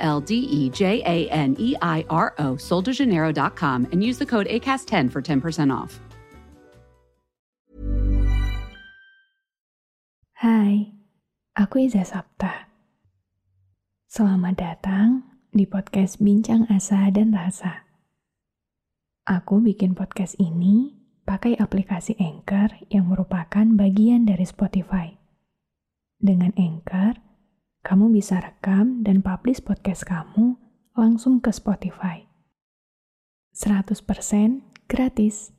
L D E J A N E I R O, soldejaneiro.com, and use the code ACAST10 for 10% off. Hai, aku Iza Sapta. Selamat datang di podcast Bincang Asa dan Rasa. Aku bikin podcast ini pakai aplikasi Anchor yang merupakan bagian dari Spotify. Dengan Anchor, kamu bisa rekam dan publish podcast kamu langsung ke Spotify. 100% gratis.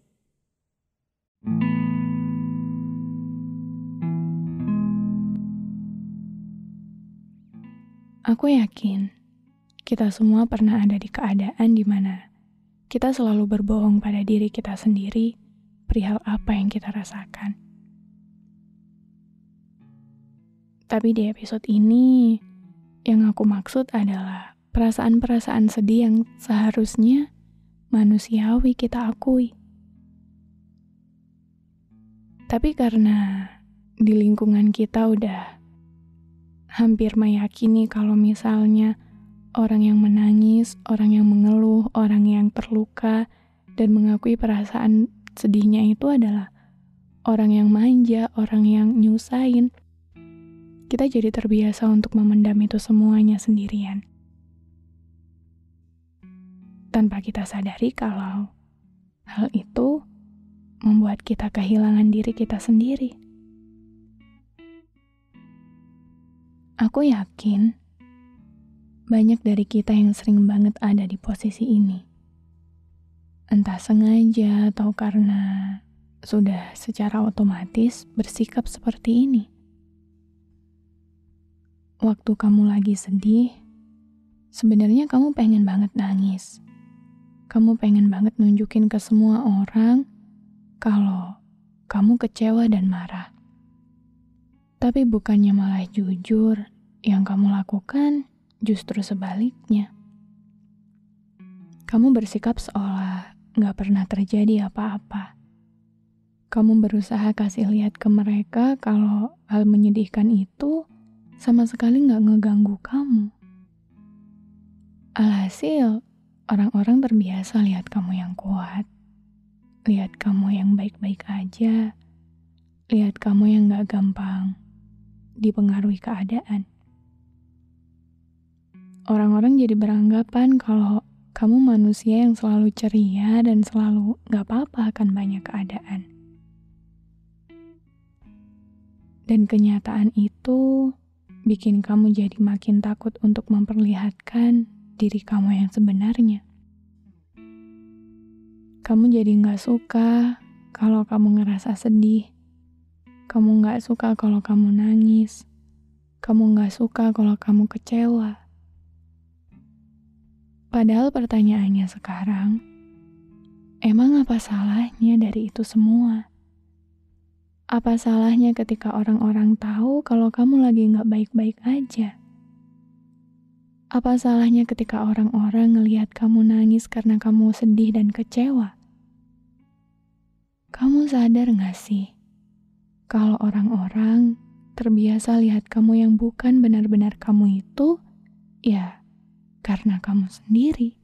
Aku yakin kita semua pernah ada di keadaan di mana kita selalu berbohong pada diri kita sendiri perihal apa yang kita rasakan. Tapi di episode ini, yang aku maksud adalah perasaan-perasaan sedih yang seharusnya manusiawi kita akui. Tapi karena di lingkungan kita udah hampir meyakini kalau misalnya orang yang menangis, orang yang mengeluh, orang yang terluka, dan mengakui perasaan sedihnya itu adalah orang yang manja, orang yang nyusahin. Kita jadi terbiasa untuk memendam itu semuanya sendirian. Tanpa kita sadari kalau hal itu membuat kita kehilangan diri kita sendiri. Aku yakin banyak dari kita yang sering banget ada di posisi ini. Entah sengaja atau karena sudah secara otomatis bersikap seperti ini. Waktu kamu lagi sedih, sebenarnya kamu pengen banget nangis. Kamu pengen banget nunjukin ke semua orang kalau kamu kecewa dan marah. Tapi bukannya malah jujur, yang kamu lakukan justru sebaliknya. Kamu bersikap seolah nggak pernah terjadi apa-apa. Kamu berusaha kasih lihat ke mereka kalau hal menyedihkan itu sama sekali nggak ngeganggu kamu. Alhasil, orang-orang terbiasa lihat kamu yang kuat, lihat kamu yang baik-baik aja, lihat kamu yang nggak gampang dipengaruhi keadaan. Orang-orang jadi beranggapan kalau kamu manusia yang selalu ceria dan selalu gak apa-apa akan banyak keadaan. Dan kenyataan itu bikin kamu jadi makin takut untuk memperlihatkan diri kamu yang sebenarnya. Kamu jadi gak suka kalau kamu ngerasa sedih kamu gak suka kalau kamu nangis. Kamu gak suka kalau kamu kecewa. Padahal pertanyaannya sekarang, emang apa salahnya dari itu semua? Apa salahnya ketika orang-orang tahu kalau kamu lagi gak baik-baik aja? Apa salahnya ketika orang-orang ngelihat kamu nangis karena kamu sedih dan kecewa? Kamu sadar gak sih? kalau orang-orang terbiasa lihat kamu yang bukan benar-benar kamu itu, ya karena kamu sendiri.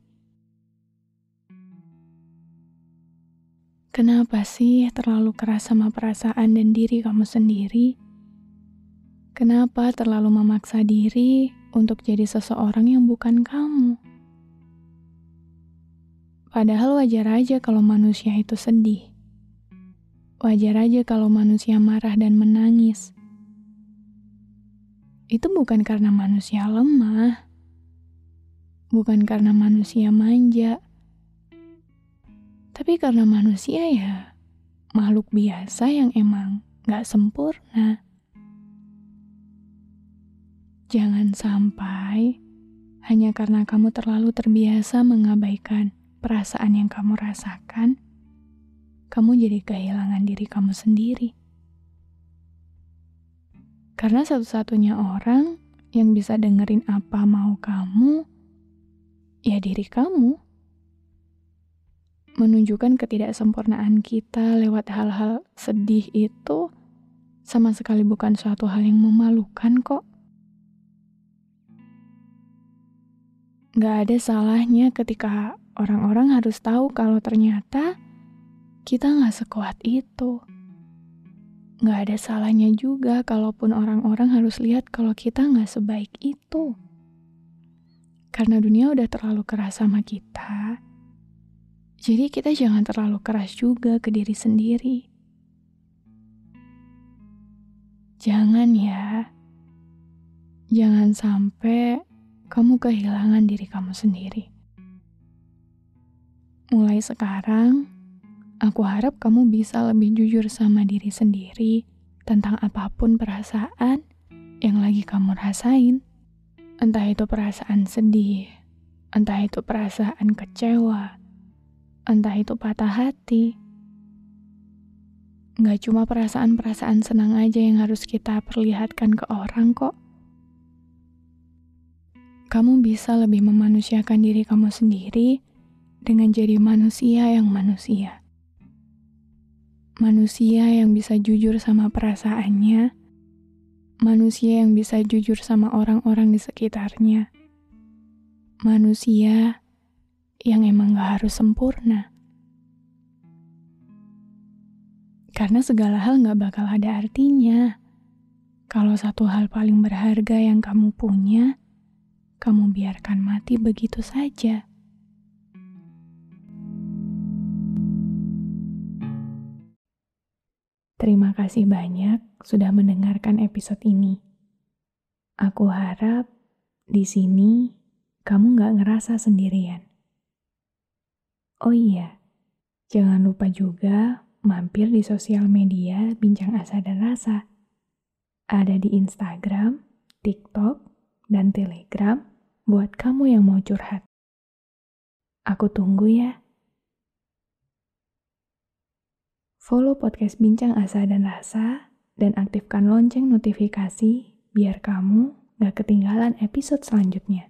Kenapa sih terlalu keras sama perasaan dan diri kamu sendiri? Kenapa terlalu memaksa diri untuk jadi seseorang yang bukan kamu? Padahal wajar aja kalau manusia itu sedih. Wajar aja kalau manusia marah dan menangis. Itu bukan karena manusia lemah, bukan karena manusia manja, tapi karena manusia ya makhluk biasa yang emang gak sempurna. Jangan sampai hanya karena kamu terlalu terbiasa mengabaikan perasaan yang kamu rasakan, kamu jadi kehilangan diri kamu sendiri. Karena satu-satunya orang yang bisa dengerin apa mau kamu, ya diri kamu. Menunjukkan ketidaksempurnaan kita lewat hal-hal sedih itu sama sekali bukan suatu hal yang memalukan kok. Gak ada salahnya ketika orang-orang harus tahu kalau ternyata kita gak sekuat itu. Gak ada salahnya juga kalaupun orang-orang harus lihat kalau kita gak sebaik itu. Karena dunia udah terlalu keras sama kita, jadi kita jangan terlalu keras juga ke diri sendiri. Jangan ya, jangan sampai kamu kehilangan diri kamu sendiri. Mulai sekarang, Aku harap kamu bisa lebih jujur sama diri sendiri tentang apa pun perasaan yang lagi kamu rasain. Entah itu perasaan sedih, entah itu perasaan kecewa, entah itu patah hati. Gak cuma perasaan-perasaan senang aja yang harus kita perlihatkan ke orang kok. Kamu bisa lebih memanusiakan diri kamu sendiri dengan jadi manusia yang manusia manusia yang bisa jujur sama perasaannya, manusia yang bisa jujur sama orang-orang di sekitarnya, manusia yang emang gak harus sempurna. Karena segala hal gak bakal ada artinya. Kalau satu hal paling berharga yang kamu punya, kamu biarkan mati begitu saja. Terima kasih banyak sudah mendengarkan episode ini. Aku harap di sini kamu gak ngerasa sendirian. Oh iya, jangan lupa juga mampir di sosial media Bincang Asa dan Rasa. Ada di Instagram, TikTok, dan Telegram buat kamu yang mau curhat. Aku tunggu ya. Follow podcast Bincang Asa dan Rasa dan aktifkan lonceng notifikasi biar kamu gak ketinggalan episode selanjutnya.